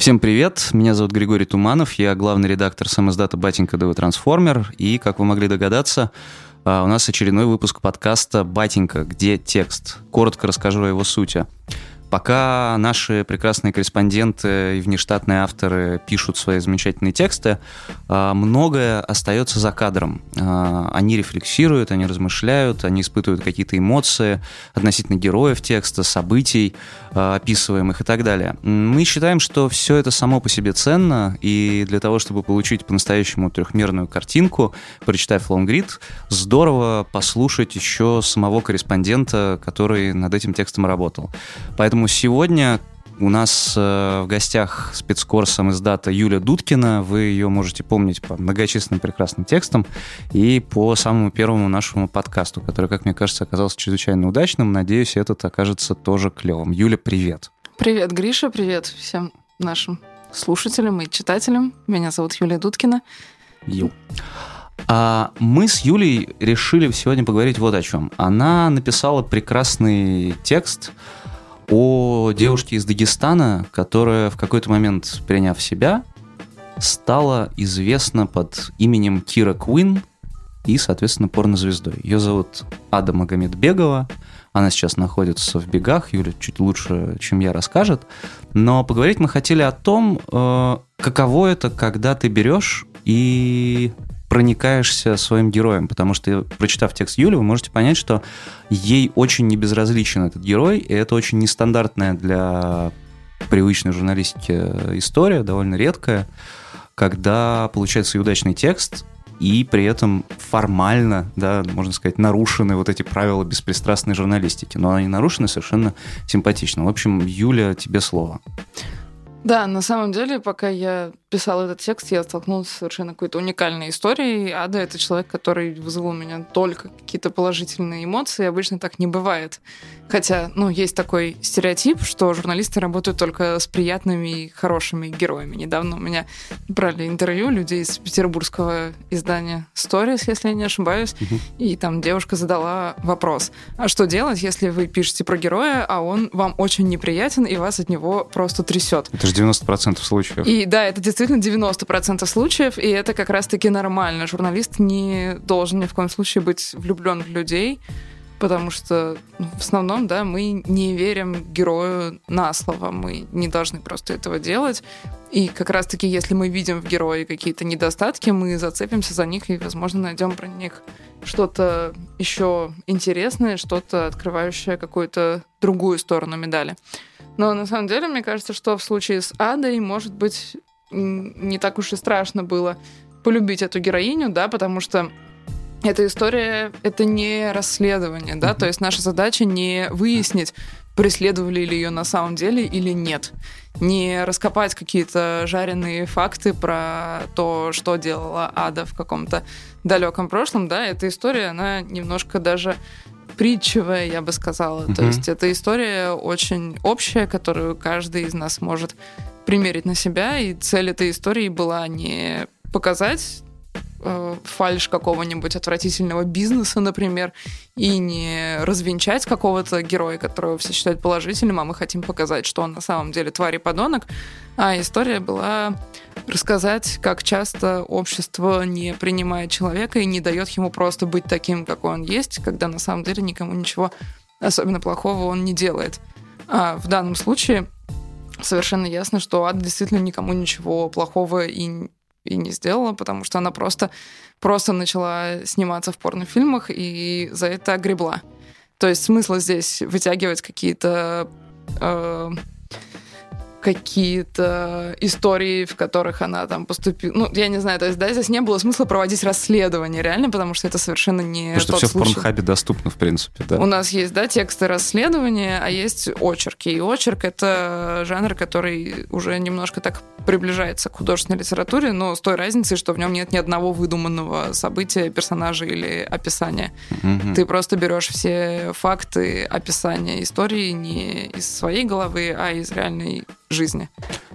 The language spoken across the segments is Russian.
Всем привет, меня зовут Григорий Туманов, я главный редактор самоиздата «Батенька ДВ Трансформер», и, как вы могли догадаться, а, у нас очередной выпуск подкаста «Батенька. Где текст?». Коротко расскажу о его сути. Пока наши прекрасные корреспонденты и внештатные авторы пишут свои замечательные тексты, а, многое остается за кадром. А, они рефлексируют, они размышляют, они испытывают какие-то эмоции относительно героев текста, событий, а, описываемых и так далее. Мы считаем, что все это само по себе ценно, и для того, чтобы получить по-настоящему трехмерную картинку, прочитав лонгрид, здорово послушать еще самого корреспондента, который над этим текстом работал. Поэтому Поэтому сегодня у нас э, в гостях спецкорсом из дата Юля Дудкина. Вы ее можете помнить по многочисленным прекрасным текстам и по самому первому нашему подкасту, который, как мне кажется, оказался чрезвычайно удачным. Надеюсь, этот окажется тоже клевым. Юля, привет. Привет, Гриша, привет всем нашим слушателям и читателям. Меня зовут Юлия Дудкина. Ю. А мы с Юлей решили сегодня поговорить вот о чем. Она написала прекрасный текст, о девушке из Дагестана, которая в какой-то момент, приняв себя, стала известна под именем Кира Куин и, соответственно, порнозвездой. Ее зовут Ада Магомедбегова. Она сейчас находится в бегах. Юля чуть лучше, чем я, расскажет. Но поговорить мы хотели о том, э, каково это, когда ты берешь и проникаешься своим героем, потому что, прочитав текст Юли, вы можете понять, что ей очень не безразличен этот герой, и это очень нестандартная для привычной журналистики история, довольно редкая, когда получается удачный текст, и при этом формально, да, можно сказать, нарушены вот эти правила беспристрастной журналистики. Но они нарушены совершенно симпатично. В общем, Юля, тебе слово. Да, на самом деле, пока я писала этот текст, я столкнулась с совершенно какой-то уникальной историей. Ада — это человек, который вызвал у меня только какие-то положительные эмоции. Обычно так не бывает. Хотя, ну, есть такой стереотип, что журналисты работают только с приятными и хорошими героями. Недавно у меня брали интервью людей из петербургского издания Stories, если я не ошибаюсь, угу. и там девушка задала вопрос, а что делать, если вы пишете про героя, а он вам очень неприятен, и вас от него просто трясет? Это же 90% случаев. И да, это действительно 90% случаев, и это как раз-таки нормально. Журналист не должен ни в коем случае быть влюблен в людей, потому что ну, в основном, да, мы не верим герою на слово, мы не должны просто этого делать. И как раз-таки, если мы видим в герое какие-то недостатки, мы зацепимся за них и, возможно, найдем про них что-то еще интересное, что-то открывающее какую-то другую сторону медали. Но на самом деле, мне кажется, что в случае с Адой, может быть, не так уж и страшно было полюбить эту героиню, да, потому что эта история — это не расследование, да, mm-hmm. то есть наша задача не выяснить, преследовали ли ее на самом деле или нет. Не раскопать какие-то жареные факты про то, что делала Ада в каком-то далеком прошлом, да, эта история, она немножко даже притчевая, я бы сказала. Mm-hmm. То есть эта история очень общая, которую каждый из нас может примерить на себя, и цель этой истории была не показать э, фальш какого-нибудь отвратительного бизнеса, например, и не развенчать какого-то героя, которого все считают положительным, а мы хотим показать, что он на самом деле тварь и подонок. А история была рассказать, как часто общество не принимает человека и не дает ему просто быть таким, какой он есть, когда на самом деле никому ничего особенно плохого он не делает. А в данном случае совершенно ясно, что Ад действительно никому ничего плохого и и не сделала, потому что она просто, просто начала сниматься в порнофильмах и за это огребла. То есть смысла здесь вытягивать какие-то э, какие-то истории, в которых она там поступила. Ну, я не знаю, то есть, да, здесь не было смысла проводить расследование, реально, потому что это совершенно не Потому что все случай. в порнхабе доступно, в принципе, да. У нас есть, да, тексты расследования, а есть очерки. И очерк — это жанр, который уже немножко так приближается к художественной литературе, но с той разницей, что в нем нет ни одного выдуманного события, персонажа или описания. Угу. Ты просто берешь все факты описания истории не из своей головы, а из реальной жизни.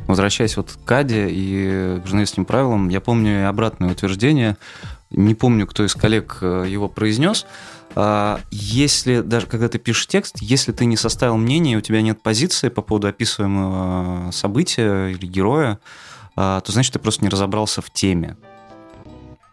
Возвращаясь вот к Каде и к журналистским правилам, я помню обратное утверждение, не помню, кто из коллег э, его произнес, А, если, даже когда ты пишешь текст, если ты не составил мнение, у тебя нет позиции по поводу описываемого события или героя, а, то значит, ты просто не разобрался в теме.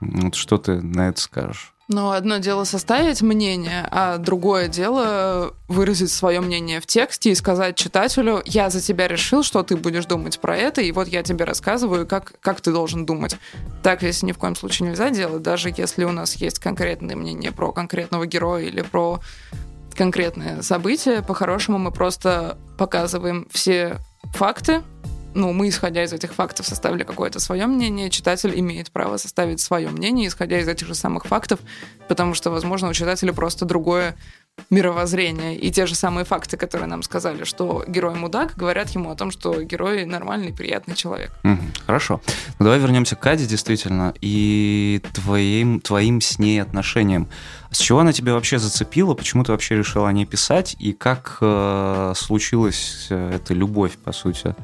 Вот что ты на это скажешь? Ну, одно дело составить мнение, а другое дело выразить свое мнение в тексте и сказать читателю, я за тебя решил, что ты будешь думать про это, и вот я тебе рассказываю, как, как ты должен думать. Так если ни в коем случае нельзя делать, даже если у нас есть конкретное мнение про конкретного героя или про конкретное событие, по-хорошему мы просто показываем все факты, ну, мы, исходя из этих фактов, составили какое-то свое мнение, читатель имеет право составить свое мнение, исходя из этих же самых фактов, потому что, возможно, у читателя просто другое мировоззрение. И те же самые факты, которые нам сказали, что герой мудак, говорят ему о том, что герой нормальный, приятный человек. Угу, хорошо. Ну, давай вернемся к Каде, действительно, и твоим, твоим с ней отношениям. С чего она тебя вообще зацепила? Почему ты вообще решила о ней писать? И как э, случилась э, эта любовь, по сути?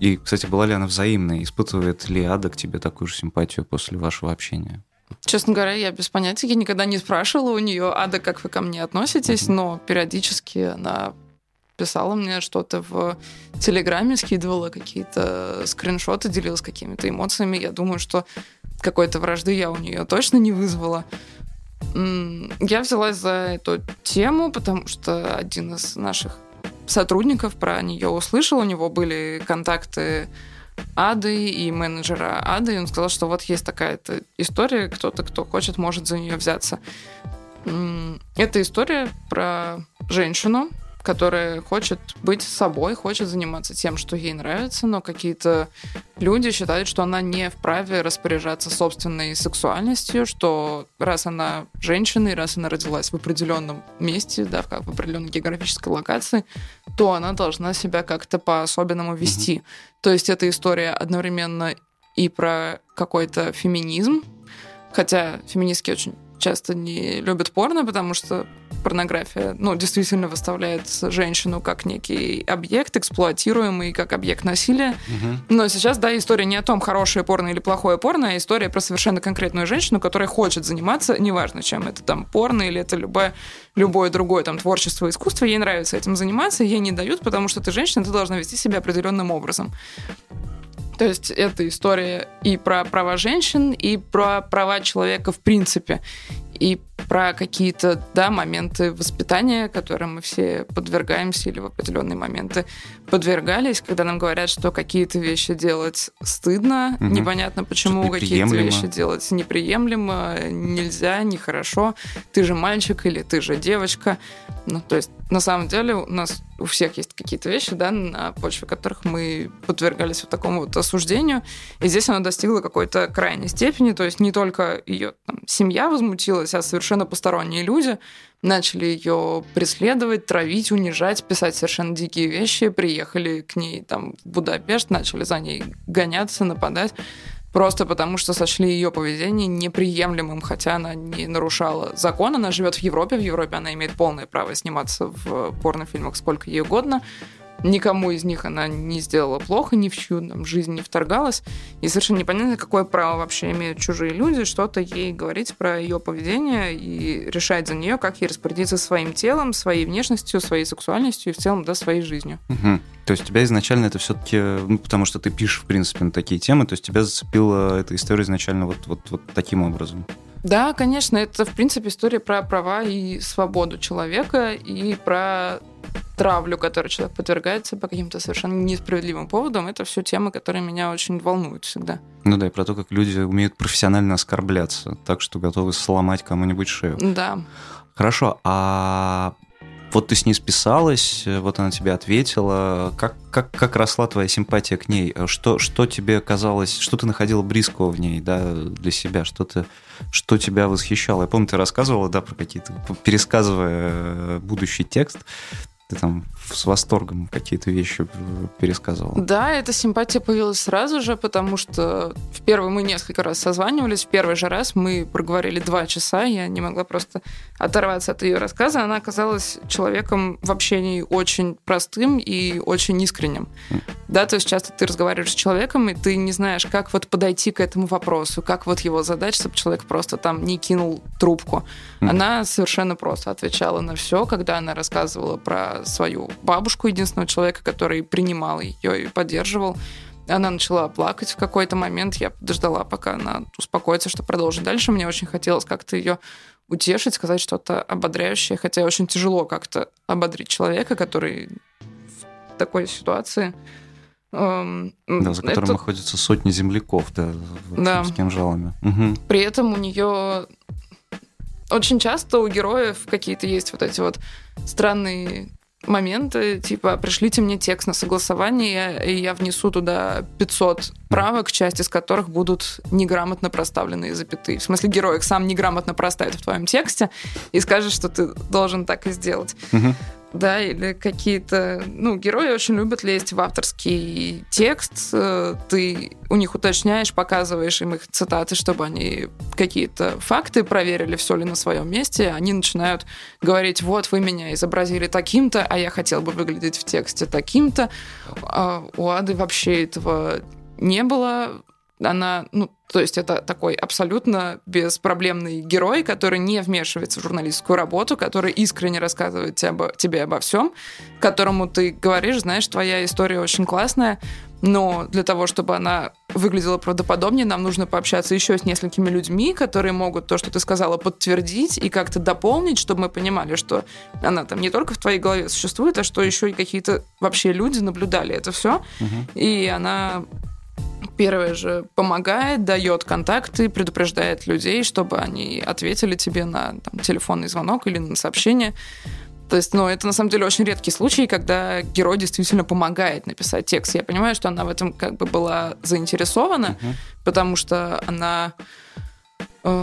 И, кстати, была ли она взаимной? Испытывает ли Ада к тебе такую же симпатию после вашего общения? Честно говоря, я без понятия. Я никогда не спрашивала у нее, Ада, как вы ко мне относитесь, mm-hmm. но периодически она писала мне что-то в Телеграме, скидывала какие-то скриншоты, делилась какими-то эмоциями. Я думаю, что какой-то вражды я у нее точно не вызвала. Я взялась за эту тему, потому что один из наших сотрудников про нее услышал, у него были контакты Ады и менеджера Ады, и он сказал, что вот есть такая-то история, кто-то, кто хочет, может за нее взяться. Это история про женщину, которая хочет быть собой, хочет заниматься тем, что ей нравится, но какие-то люди считают, что она не вправе распоряжаться собственной сексуальностью, что раз она женщина и раз она родилась в определенном месте, да, в, как, в определенной географической локации, то она должна себя как-то по-особенному вести. Mm-hmm. То есть эта история одновременно и про какой-то феминизм, хотя феминистки очень часто не любят порно, потому что порнография, ну, действительно выставляет женщину как некий объект, эксплуатируемый как объект насилия. Угу. Но сейчас, да, история не о том, хорошее порно или плохое порно, а история про совершенно конкретную женщину, которая хочет заниматься, неважно чем, это там порно или это любое, любое другое там творчество, искусство, ей нравится этим заниматься, ей не дают, потому что ты женщина, ты должна вести себя определенным образом. То есть это история и про права женщин, и про права человека в принципе и про какие-то, да, моменты воспитания, которым мы все подвергаемся или в определенные моменты подвергались, когда нам говорят, что какие-то вещи делать стыдно, угу. непонятно почему, какие-то вещи делать неприемлемо, нельзя, нехорошо, ты же мальчик или ты же девочка. Ну, то есть, на самом деле, у нас у всех есть какие-то вещи, да, на почве которых мы подвергались вот такому вот осуждению, и здесь она достигла какой-то крайней степени, то есть не только ее там, семья возмутилась, а совершенно посторонние люди начали ее преследовать, травить, унижать, писать совершенно дикие вещи, приехали к ней там в Будапешт, начали за ней гоняться, нападать. Просто потому, что сочли ее поведение неприемлемым, хотя она не нарушала закон. Она живет в Европе. В Европе она имеет полное право сниматься в порнофильмах сколько ей угодно. Никому из них она не сделала плохо, ни в чью там, жизнь не вторгалась. И совершенно непонятно, какое право вообще имеют чужие люди что-то ей говорить про ее поведение и решать за нее, как ей распорядиться своим телом, своей внешностью, своей сексуальностью и в целом, да, своей жизнью. Угу. То есть тебя изначально это все-таки, ну, потому что ты пишешь, в принципе, на такие темы, то есть тебя зацепила эта история изначально вот, вот, вот таким образом. Да, конечно, это, в принципе, история про права и свободу человека и про травлю, которой человек подвергается по каким-то совершенно несправедливым поводам, это все темы, которые меня очень волнуют всегда. Ну да, и про то, как люди умеют профессионально оскорбляться, так что готовы сломать кому-нибудь шею. Да. Хорошо, а вот ты с ней списалась, вот она тебе ответила. Как, как, как росла твоя симпатия к ней? Что, что тебе казалось, что ты находила близкого в ней, да, для себя? Что, ты, что тебя восхищало? Я помню, ты рассказывала, да, про какие-то, пересказывая будущий текст, ты там с восторгом какие-то вещи пересказывал. Да, эта симпатия появилась сразу же, потому что в первый мы несколько раз созванивались, в первый же раз мы проговорили два часа, я не могла просто оторваться от ее рассказа. Она оказалась человеком в общении очень простым и очень искренним. Да, то есть часто ты разговариваешь с человеком, и ты не знаешь, как вот подойти к этому вопросу, как вот его задать, чтобы человек просто там не кинул трубку. Mm-hmm. Она совершенно просто отвечала на все, когда она рассказывала про свою бабушку, единственного человека, который принимал ее и поддерживал. Она начала плакать в какой-то момент. Я подождала, пока она успокоится, что продолжит дальше. Мне очень хотелось как-то ее утешить, сказать что-то ободряющее, хотя очень тяжело как-то ободрить человека, который в такой ситуации. Эм, да, за которым Это... находятся сотни земляков, да, да. с кинжалами. Угу. При этом у нее очень часто у героев какие-то есть вот эти вот странные моменты, типа, пришлите мне текст на согласование, и я внесу туда 500 правок, часть из которых будут неграмотно проставленные запятые. В смысле, герой сам неграмотно проставит в твоем тексте и скажет, что ты должен так и сделать. Угу да, или какие-то... Ну, герои очень любят лезть в авторский текст, э, ты у них уточняешь, показываешь им их цитаты, чтобы они какие-то факты проверили, все ли на своем месте, они начинают говорить, вот, вы меня изобразили таким-то, а я хотел бы выглядеть в тексте таким-то. А у Ады вообще этого не было, она, ну, то есть это такой абсолютно беспроблемный герой, который не вмешивается в журналистскую работу, который искренне рассказывает тебе, тебе обо всем, которому ты говоришь, знаешь, твоя история очень классная, но для того, чтобы она выглядела правдоподобнее, нам нужно пообщаться еще с несколькими людьми, которые могут то, что ты сказала, подтвердить и как-то дополнить, чтобы мы понимали, что она там не только в твоей голове существует, а что еще и какие-то вообще люди наблюдали это все. Угу. И она первое же помогает, дает контакты, предупреждает людей, чтобы они ответили тебе на там, телефонный звонок или на сообщение. То есть, ну, это на самом деле очень редкий случай, когда герой действительно помогает написать текст. Я понимаю, что она в этом как бы была заинтересована, uh-huh. потому что она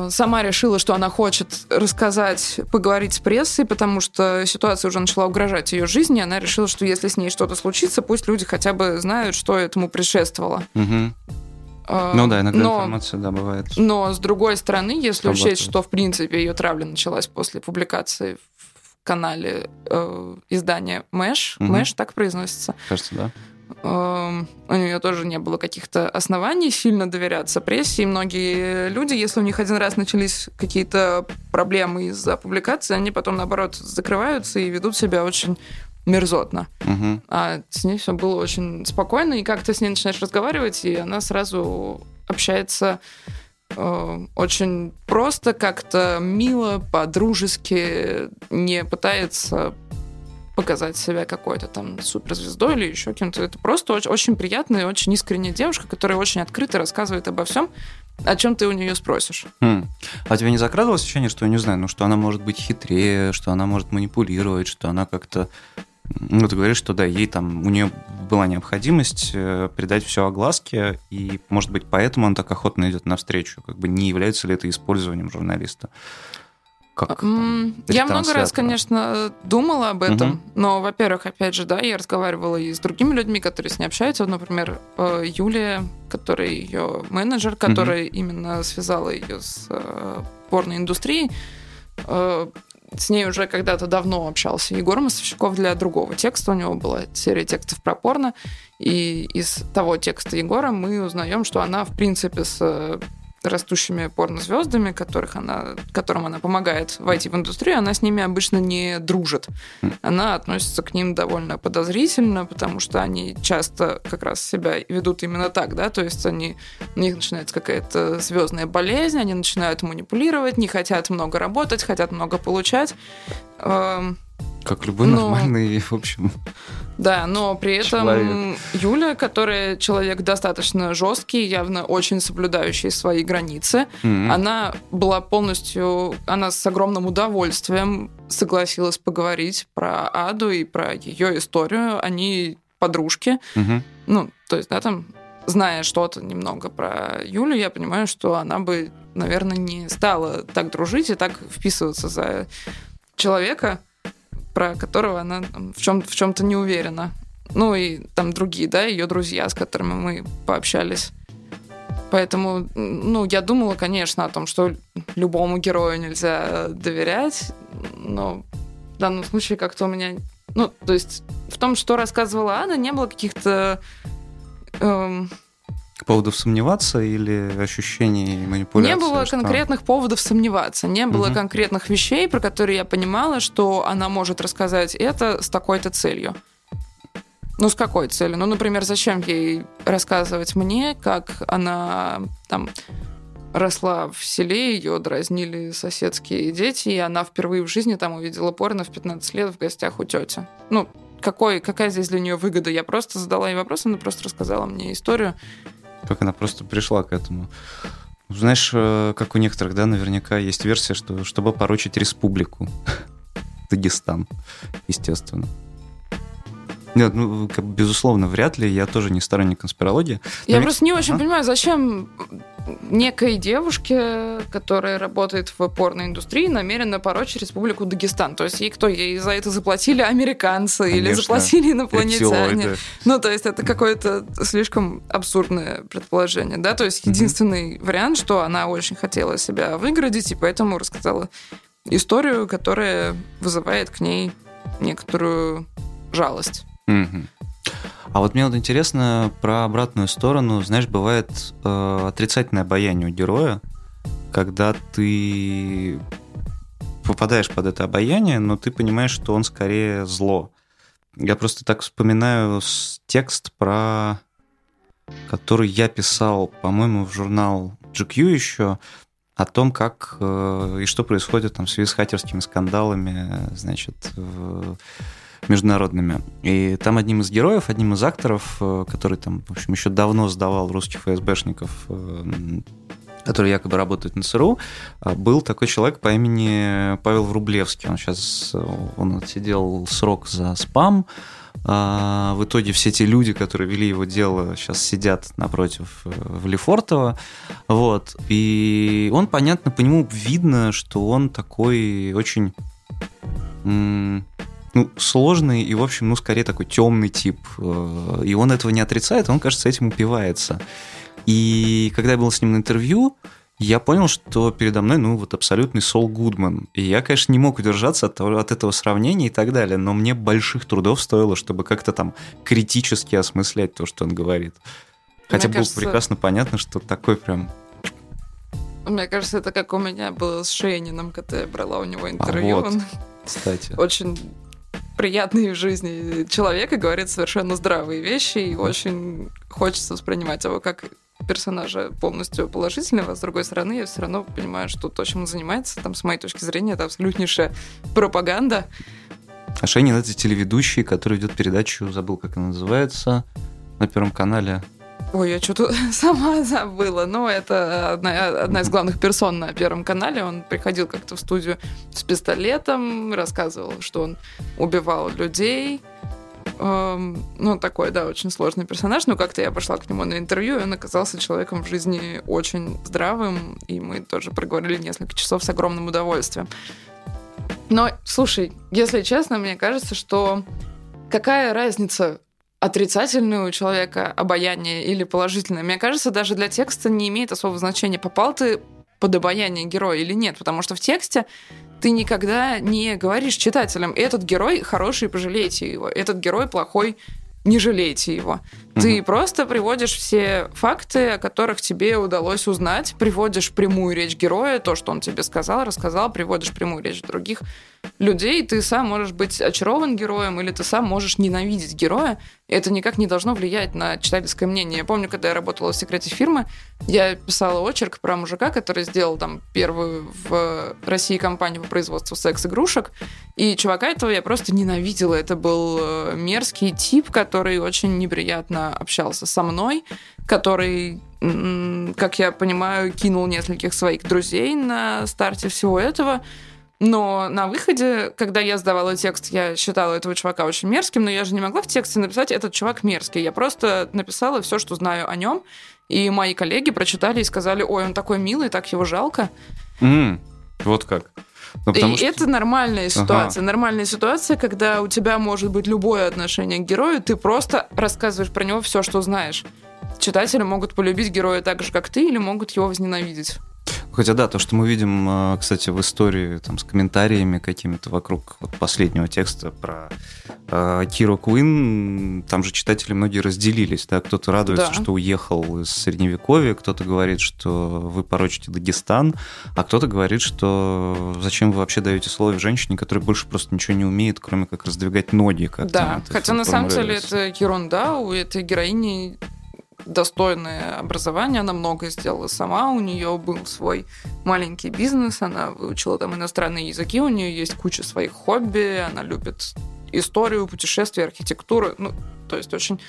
сама решила, что она хочет рассказать, поговорить с прессой, потому что ситуация уже начала угрожать ее жизни. Она решила, что если с ней что-то случится, пусть люди хотя бы знают, что этому предшествовало. Угу. Ну да, иногда но, информация, да, бывает. Но с другой стороны, если Работает. учесть, что в принципе ее травля началась после публикации в канале э, издания Мэш, угу. Мэш так произносится. Кажется, да у нее тоже не было каких-то оснований сильно доверяться прессе. И многие люди, если у них один раз начались какие-то проблемы из-за публикации, они потом, наоборот, закрываются и ведут себя очень мерзотно. Угу. А с ней все было очень спокойно, и как ты с ней начинаешь разговаривать, и она сразу общается э, очень просто, как-то мило, по-дружески, не пытается показать себя какой-то там суперзвездой или еще кем-то. Это просто очень, очень приятная и очень искренняя девушка, которая очень открыто рассказывает обо всем, о чем ты у нее спросишь. Хм. А тебе не закрадывалось ощущение, что, не знаю, ну, что она может быть хитрее, что она может манипулировать, что она как-то ну, ты говоришь, что да, ей там, у нее была необходимость э, придать все огласке, и, может быть, поэтому она так охотно идет навстречу. Как бы не является ли это использованием журналиста? Как там, Я много раз, конечно, думала об этом, угу. но, во-первых, опять же, да, я разговаривала и с другими людьми, которые с ней общаются. Например, э, Юлия, которая ее менеджер, которая угу. именно связала ее с э, порноиндустрией. Э, с ней уже когда-то давно общался Егор Мостовщиков для другого текста. У него была серия текстов про порно. И из того текста Егора мы узнаем, что она, в принципе, с растущими порнозвездами, которых она, которым она помогает войти в индустрию, она с ними обычно не дружит. Она относится к ним довольно подозрительно, потому что они часто как раз себя ведут именно так, да, то есть они, у них начинается какая-то звездная болезнь, они начинают манипулировать, не хотят много работать, хотят много получать. Эм, как любой но... нормальный, в общем. Да, но при этом человек. Юля, которая человек достаточно жесткий, явно очень соблюдающий свои границы, mm-hmm. она была полностью, она с огромным удовольствием согласилась поговорить про Аду и про ее историю. Они подружки. Mm-hmm. Ну, то есть, да, там, зная что-то немного про Юлю, я понимаю, что она бы, наверное, не стала так дружить и так вписываться за человека, про которого она в, чем, в чем-то не уверена. Ну и там другие, да, ее друзья, с которыми мы пообщались. Поэтому, ну, я думала, конечно, о том, что любому герою нельзя доверять, но в данном случае как-то у меня... Ну, то есть в том, что рассказывала Анна, не было каких-то Эм, поводов сомневаться или ощущений манипуляции? Не было что... конкретных поводов сомневаться, не было угу. конкретных вещей, про которые я понимала, что она может рассказать это с такой-то целью. Ну, с какой целью? Ну, например, зачем ей рассказывать мне, как она там росла в селе, ее дразнили соседские дети, и она впервые в жизни там увидела порно в 15 лет в гостях у тети. Ну, какой, какая здесь для нее выгода? Я просто задала ей вопрос, она просто рассказала мне историю. Как она просто пришла к этому. Знаешь, э, как у некоторых, да, наверняка есть версия, что чтобы поручить республику. Дагестан, естественно. Нет, ну, как, безусловно, вряд ли. Я тоже не сторонник конспирологии. Я просто не очень а? понимаю, зачем некой девушке, которая работает в порноиндустрии, намеренно порочить Республику Дагестан. То есть ей кто? Ей за это заплатили американцы Конечно. или заплатили инопланетяне? Ну, то есть это какое-то слишком абсурдное предположение, да? То есть единственный mm вариант, что она очень хотела себя выградить, и поэтому рассказала историю, которая вызывает к ней некоторую жалость. Угу. А вот мне вот интересно про обратную сторону. Знаешь, бывает э, отрицательное обаяние у героя, когда ты попадаешь под это обаяние, но ты понимаешь, что он скорее зло. Я просто так вспоминаю текст про который я писал, по-моему, в журнал GQ еще, о том, как э, и что происходит там в связи с хакерскими скандалами, значит, в международными. И там одним из героев, одним из акторов, э, который там, в общем, еще давно сдавал русских ФСБшников, э, которые якобы работают на ЦРУ, э, был такой человек по имени Павел Врублевский. Он сейчас он отсидел срок за спам. А, в итоге все те люди, которые вели его дело, сейчас сидят напротив в Лефортово. Вот. И он, понятно, по нему видно, что он такой очень ну, сложный и, в общем, ну, скорее такой темный тип. Э, и он этого не отрицает, он, кажется, этим упивается. И когда я был с ним на интервью, я понял, что передо мной, ну, вот абсолютный Сол Гудман. И я, конечно, не мог удержаться от, того, от этого сравнения и так далее, но мне больших трудов стоило, чтобы как-то там критически осмыслять то, что он говорит. Хотя мне было кажется... прекрасно понятно, что такой прям мне кажется, это как у меня было с Шейнином, когда я брала у него интервью. А вот, он кстати. Очень приятный в жизни человек и говорит совершенно здравые вещи, и очень хочется воспринимать его как персонажа полностью положительного, с другой стороны, я все равно понимаю, что то, чем он занимается, там, с моей точки зрения, это абсолютнейшая пропаганда. А Шенин — это телеведущий, который ведет передачу, забыл, как она называется, на Первом канале Ой, я что-то сама забыла. Но это одна, одна из главных персон на Первом канале. Он приходил как-то в студию с пистолетом, рассказывал, что он убивал людей. Эм, ну, такой, да, очень сложный персонаж. Но как-то я пошла к нему на интервью, и он оказался человеком в жизни очень здравым. И мы тоже проговорили несколько часов с огромным удовольствием. Но, слушай, если честно, мне кажется, что какая разница, отрицательное у человека обаяние или положительное. Мне кажется, даже для текста не имеет особого значения, попал ты под обаяние героя или нет, потому что в тексте ты никогда не говоришь читателям, этот герой хороший, пожалейте его, этот герой плохой, не жалейте его. Угу. Ты просто приводишь все факты, о которых тебе удалось узнать, приводишь прямую речь героя, то, что он тебе сказал, рассказал, приводишь прямую речь других людей, ты сам можешь быть очарован героем, или ты сам можешь ненавидеть героя. Это никак не должно влиять на читательское мнение. Я помню, когда я работала в секрете фирмы, я писала очерк про мужика, который сделал там первую в России компанию по производству секс-игрушек. И чувака этого я просто ненавидела. Это был э, мерзкий тип, который очень неприятно общался со мной, который как я понимаю, кинул нескольких своих друзей на старте всего этого. Но на выходе, когда я сдавала текст, я считала этого чувака очень мерзким, но я же не могла в тексте написать «этот чувак мерзкий». Я просто написала все, что знаю о нем, и мои коллеги прочитали и сказали «Ой, он такой милый, так его жалко». Mm, вот как. Ну, и что... это нормальная ситуация. Ага. Нормальная ситуация, когда у тебя может быть любое отношение к герою, ты просто рассказываешь про него все, что знаешь. Читатели могут полюбить героя так же, как ты, или могут его возненавидеть. Хотя да, то, что мы видим, э, кстати, в истории там, с комментариями какими-то вокруг вот, последнего текста про э, Киру Куин, там же читатели многие разделились. Да? Кто-то радуется, да. что уехал из Средневековья, кто-то говорит, что вы порочите Дагестан, а кто-то говорит, что зачем вы вообще даете слово женщине, которая больше просто ничего не умеет, кроме как раздвигать ноги. Как да, хотя на самом деле это ерунда, у этой героини достойное образование, она многое сделала сама, у нее был свой маленький бизнес, она выучила там иностранные языки, у нее есть куча своих хобби, она любит историю, путешествия, архитектуру, ну, то есть очень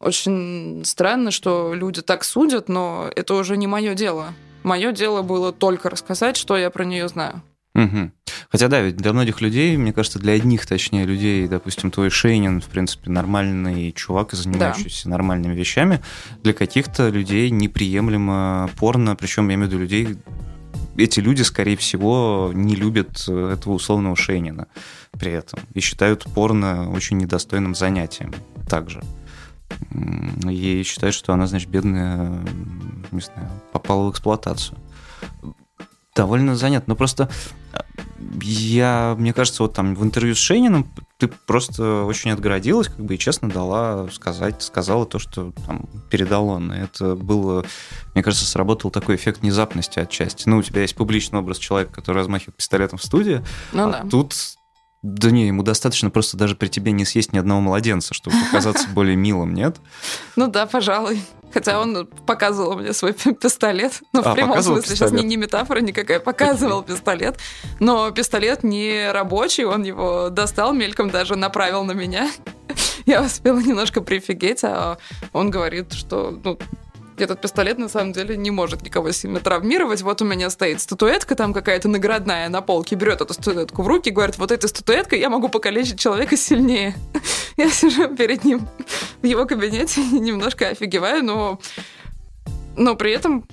очень странно, что люди так судят, но это уже не мое дело. Мое дело было только рассказать, что я про нее знаю. Угу. Хотя да, ведь для многих людей, мне кажется, для одних, точнее, людей, допустим, твой Шейнин, в принципе, нормальный чувак, занимающийся да. нормальными вещами, для каких-то людей неприемлемо порно, причем я имею в виду людей, эти люди, скорее всего, не любят этого условного Шейнина при этом и считают порно очень недостойным занятием также. И считают, что она, значит, бедная, не знаю, попала в эксплуатацию довольно занят. Но просто э, я, мне кажется, вот там в интервью с Шейнином ты просто очень отгородилась, как бы и честно дала сказать, сказала то, что там передал он. И это было, мне кажется, сработал такой эффект внезапности отчасти. Ну, у тебя есть публичный образ человека, который размахивает пистолетом в студии, ну, а да. тут да не, ему достаточно просто даже при тебе не съесть ни одного младенца, чтобы показаться более милым, нет? Ну да, пожалуй. Хотя он показывал мне свой пистолет. Ну, в а, прямом смысле, пистолет. сейчас не, не метафора никакая, показывал пистолет. Но пистолет не рабочий, он его достал мельком, даже направил на меня. Я успела немножко прифигеть, а он говорит, что ну, этот пистолет на самом деле не может никого сильно травмировать. Вот у меня стоит статуэтка там какая-то наградная на полке, берет эту статуэтку в руки, говорит, вот этой статуэткой я могу покалечить человека сильнее. Я сижу перед ним в его кабинете, немножко офигеваю, но, но при этом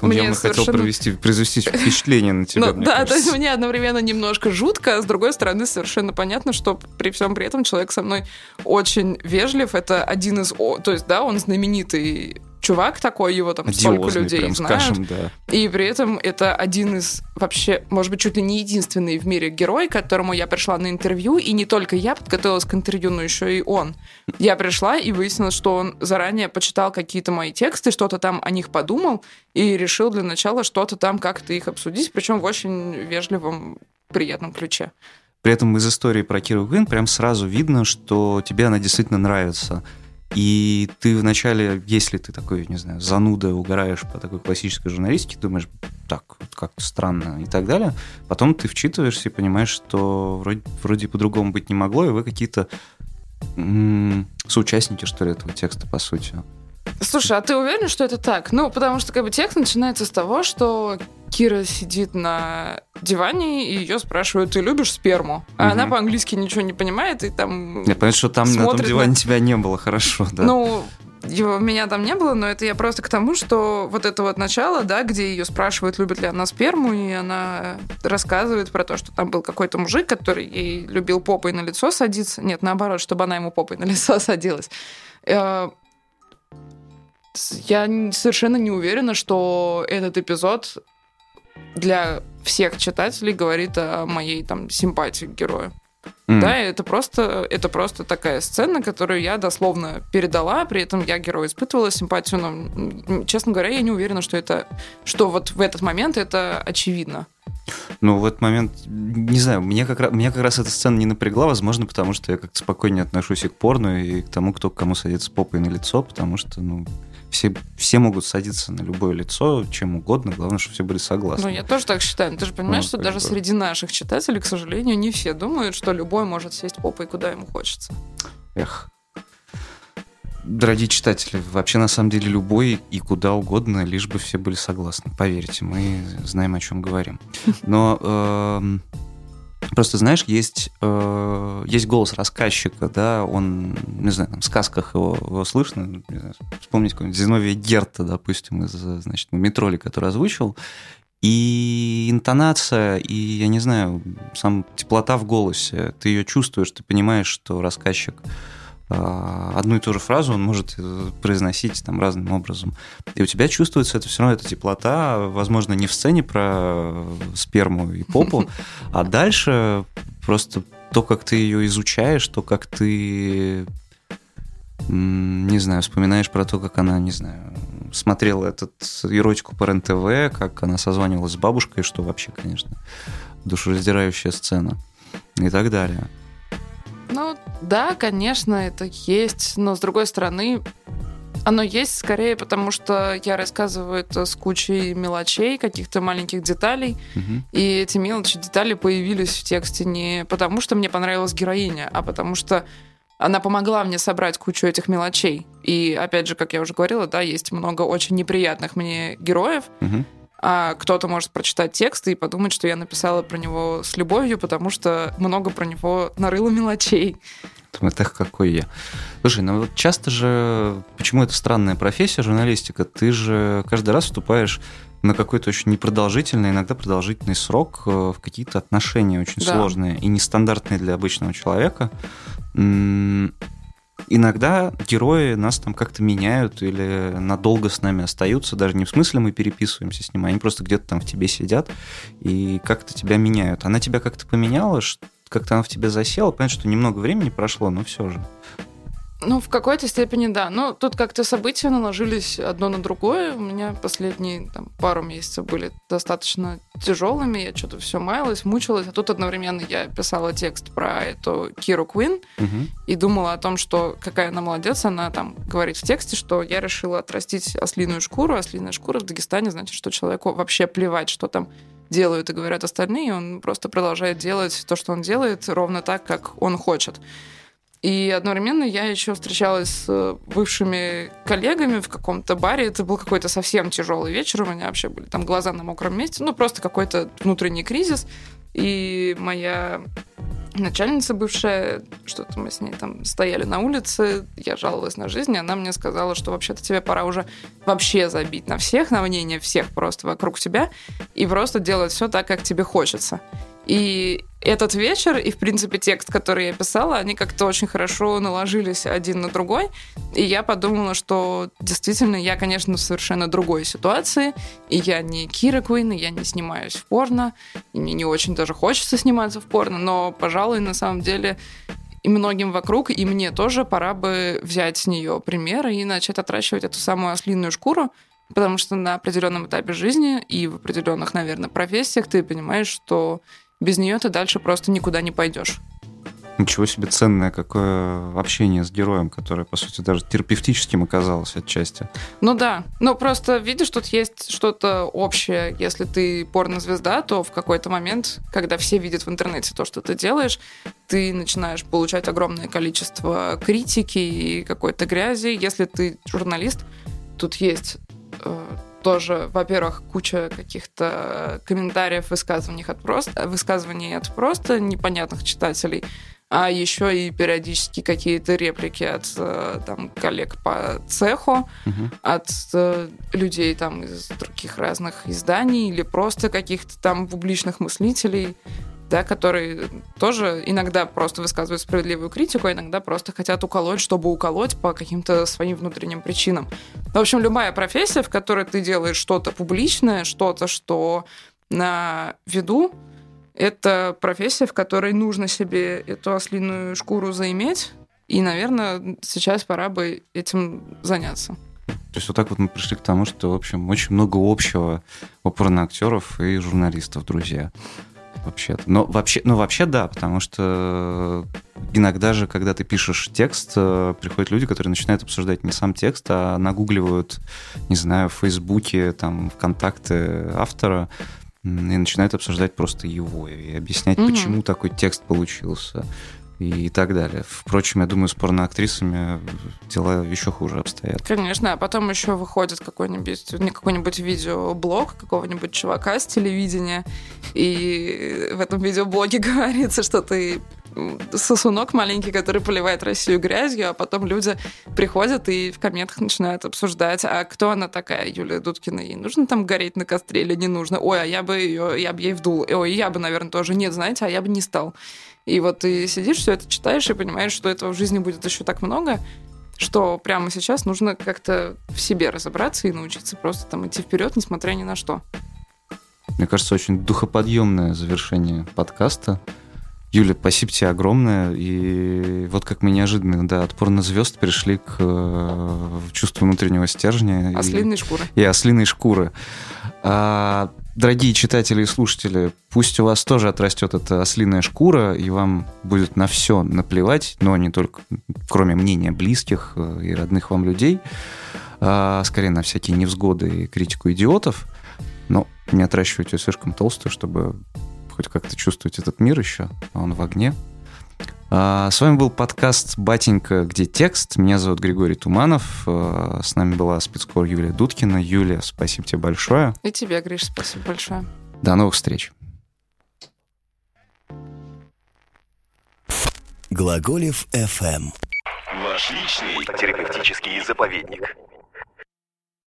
он мне явно совершенно... хотел провести, произвести впечатление на тебя, ну, Да, кажется. то есть мне одновременно немножко жутко, а с другой стороны совершенно понятно, что при всем при этом человек со мной очень вежлив. Это один из... То есть, да, он знаменитый чувак такой, его там Одиозный, столько людей прям, знают. Скажем, да. И при этом это один из вообще, может быть, чуть ли не единственный в мире герой, к которому я пришла на интервью, и не только я подготовилась к интервью, но еще и он. Я пришла и выяснилось, что он заранее почитал какие-то мои тексты, что-то там о них подумал и решил для начала что-то там как-то их обсудить, причем в очень вежливом, приятном ключе. При этом из истории про Киру Гвин прям сразу видно, что тебе она действительно нравится. И ты вначале, если ты такой, не знаю, зануда, угораешь по такой классической журналистике, думаешь, так, как-то странно и так далее, потом ты вчитываешься и понимаешь, что вроде, вроде по-другому быть не могло, и вы какие-то соучастники, что ли, этого текста, по сути. Слушай, а ты уверен, что это так? Ну, потому что как бы текст начинается с того, что Кира сидит на диване, и ее спрашивают, ты любишь сперму? А угу. она по-английски ничего не понимает, и там... Я понимаю, что там на том диване на... тебя не было, хорошо, да. Ну, его, меня там не было, но это я просто к тому, что вот это вот начало, да, где ее спрашивают, любит ли она сперму, и она рассказывает про то, что там был какой-то мужик, который ей любил попой на лицо садиться. Нет, наоборот, чтобы она ему попой на лицо садилась. Э, я совершенно не уверена, что этот эпизод для всех читателей говорит о моей там симпатии к герою. Mm. Да, это просто, это просто такая сцена, которую я дословно передала, при этом я герою испытывала симпатию, но, честно говоря, я не уверена, что это, что вот в этот момент это очевидно. Ну, в этот момент, не знаю, мне как, раз, меня как раз эта сцена не напрягла, возможно, потому что я как-то спокойнее отношусь и к порно, и к тому, кто к кому садится попой на лицо, потому что, ну, все, все могут садиться на любое лицо, чем угодно, главное, чтобы все были согласны. Ну, я тоже так считаю. Но ты же понимаешь, ну, что даже бы. среди наших читателей, к сожалению, не все думают, что любой может сесть попой куда ему хочется. Эх. Дорогие читатели, вообще на самом деле любой и куда угодно, лишь бы все были согласны. Поверьте, мы знаем, о чем говорим. Но э, Просто, знаешь, есть, э, есть голос рассказчика, да, он, не знаю, там, в сказках его, его слышно, знаю, вспомнить какого-нибудь Зиновия Герта, допустим, из, значит, Метроли, который озвучил, и интонация, и, я не знаю, сам теплота в голосе, ты ее чувствуешь, ты понимаешь, что рассказчик одну и ту же фразу он может э, произносить там разным образом. И у тебя чувствуется это все равно, эта теплота, возможно, не в сцене про сперму и попу, а дальше просто то, как ты ее изучаешь, то, как ты не знаю, вспоминаешь про то, как она, не знаю, смотрела этот эротику по РЕН-ТВ, как она созванивалась с бабушкой, что вообще, конечно, душераздирающая сцена и так далее. Да, конечно, это есть, но с другой стороны, оно есть скорее потому, что я рассказываю это с кучей мелочей, каких-то маленьких деталей, угу. и эти мелочи, детали появились в тексте не потому, что мне понравилась героиня, а потому что она помогла мне собрать кучу этих мелочей. И опять же, как я уже говорила, да, есть много очень неприятных мне героев, угу. А кто-то может прочитать текст и подумать, что я написала про него с любовью, потому что много про него нарыло мелочей. Это какой я. Слушай, ну вот часто же, почему это странная профессия, журналистика, ты же каждый раз вступаешь на какой-то очень непродолжительный, иногда продолжительный срок э, в какие-то отношения очень да. сложные и нестандартные для обычного человека иногда герои нас там как-то меняют или надолго с нами остаются, даже не в смысле мы переписываемся с ним, они просто где-то там в тебе сидят и как-то тебя меняют. Она тебя как-то поменяла, как-то она в тебе засела, понятно, что немного времени прошло, но все же. Ну, в какой-то степени да. Ну, тут как-то события наложились одно на другое. У меня последние там, пару месяцев были достаточно тяжелыми. Я что-то все маялась, мучилась. А тут одновременно я писала текст про эту Киру Квин угу. и думала о том, что какая она молодец. Она там говорит в тексте, что я решила отрастить ослиную шкуру. Ослиная шкура в Дагестане значит, что человеку вообще плевать, что там делают и говорят остальные. Он просто продолжает делать то, что он делает, ровно так, как он хочет. И одновременно я еще встречалась с э, бывшими коллегами в каком-то баре. Это был какой-то совсем тяжелый вечер. У меня вообще были там глаза на мокром месте. Ну, просто какой-то внутренний кризис. И моя начальница бывшая, что-то мы с ней там стояли на улице, я жаловалась на жизнь, и она мне сказала, что вообще-то тебе пора уже вообще забить на всех, на мнение всех просто вокруг тебя, и просто делать все так, как тебе хочется. И этот вечер и, в принципе, текст, который я писала, они как-то очень хорошо наложились один на другой. И я подумала, что действительно я, конечно, в совершенно другой ситуации. И я не Кира Куин, и я не снимаюсь в порно. И мне не очень даже хочется сниматься в порно. Но, пожалуй, на самом деле и многим вокруг, и мне тоже пора бы взять с нее пример и начать отращивать эту самую ослиную шкуру, потому что на определенном этапе жизни и в определенных, наверное, профессиях ты понимаешь, что без нее ты дальше просто никуда не пойдешь. Ничего себе ценное какое общение с героем, которое, по сути, даже терапевтическим оказалось отчасти. Ну да. Ну просто видишь, тут есть что-то общее. Если ты порнозвезда, то в какой-то момент, когда все видят в интернете то, что ты делаешь, ты начинаешь получать огромное количество критики и какой-то грязи. Если ты журналист, тут есть э, тоже, во-первых, куча каких-то комментариев, высказываний от просто, высказываний от просто непонятных читателей, а еще и периодически какие-то реплики от э, там, коллег по цеху, угу. от э, людей там из других разных изданий или просто каких-то там публичных мыслителей да, которые тоже иногда просто высказывают справедливую критику, а иногда просто хотят уколоть, чтобы уколоть по каким-то своим внутренним причинам. В общем, любая профессия, в которой ты делаешь что-то публичное, что-то, что на виду, это профессия, в которой нужно себе эту ослиную шкуру заиметь, и, наверное, сейчас пора бы этим заняться. То есть вот так вот мы пришли к тому, что, в общем, очень много общего у порноактеров и журналистов, друзья вообще-то. Но вообще, ну, вообще да, потому что иногда же, когда ты пишешь текст, э, приходят люди, которые начинают обсуждать не сам текст, а нагугливают, не знаю, в Фейсбуке, там, ВКонтакте автора, и начинают обсуждать просто его и объяснять, угу. почему такой текст получился и так далее. Впрочем, я думаю, с порноактрисами дела еще хуже обстоят. Конечно, а потом еще выходит какой-нибудь какой-нибудь видеоблог какого-нибудь чувака с телевидения, и в этом видеоблоге говорится, что ты сосунок маленький, который поливает Россию грязью, а потом люди приходят и в комментах начинают обсуждать, а кто она такая, Юлия Дудкина, ей нужно там гореть на костре или не нужно? Ой, а я бы ее, я бы ей вдул. Ой, я бы, наверное, тоже. Нет, знаете, а я бы не стал. И вот ты сидишь, все это читаешь и понимаешь, что этого в жизни будет еще так много, что прямо сейчас нужно как-то в себе разобраться и научиться просто там идти вперед, несмотря ни на что. Мне кажется, очень духоподъемное завершение подкаста. Юля, спасибо тебе огромное. И вот как мы неожиданно до отпорно звезд пришли к э, чувству внутреннего стержня. Ослиной и, шкуры. И ослиной шкуры. А, дорогие читатели и слушатели, пусть у вас тоже отрастет эта ослиная шкура, и вам будет на все наплевать, но не только, кроме мнения близких э, и родных вам людей, а скорее на всякие невзгоды и критику идиотов, но не отращивать ее слишком толстую, чтобы хоть как-то чувствовать этот мир еще, а он в огне. А, с вами был подкаст «Батенька. Где текст?». Меня зовут Григорий Туманов. А, с нами была спецкор Юлия Дудкина. Юлия, спасибо тебе большое. И тебе, Гриш, спасибо большое. До новых встреч. Глаголев FM. Ваш личный терапевтический заповедник.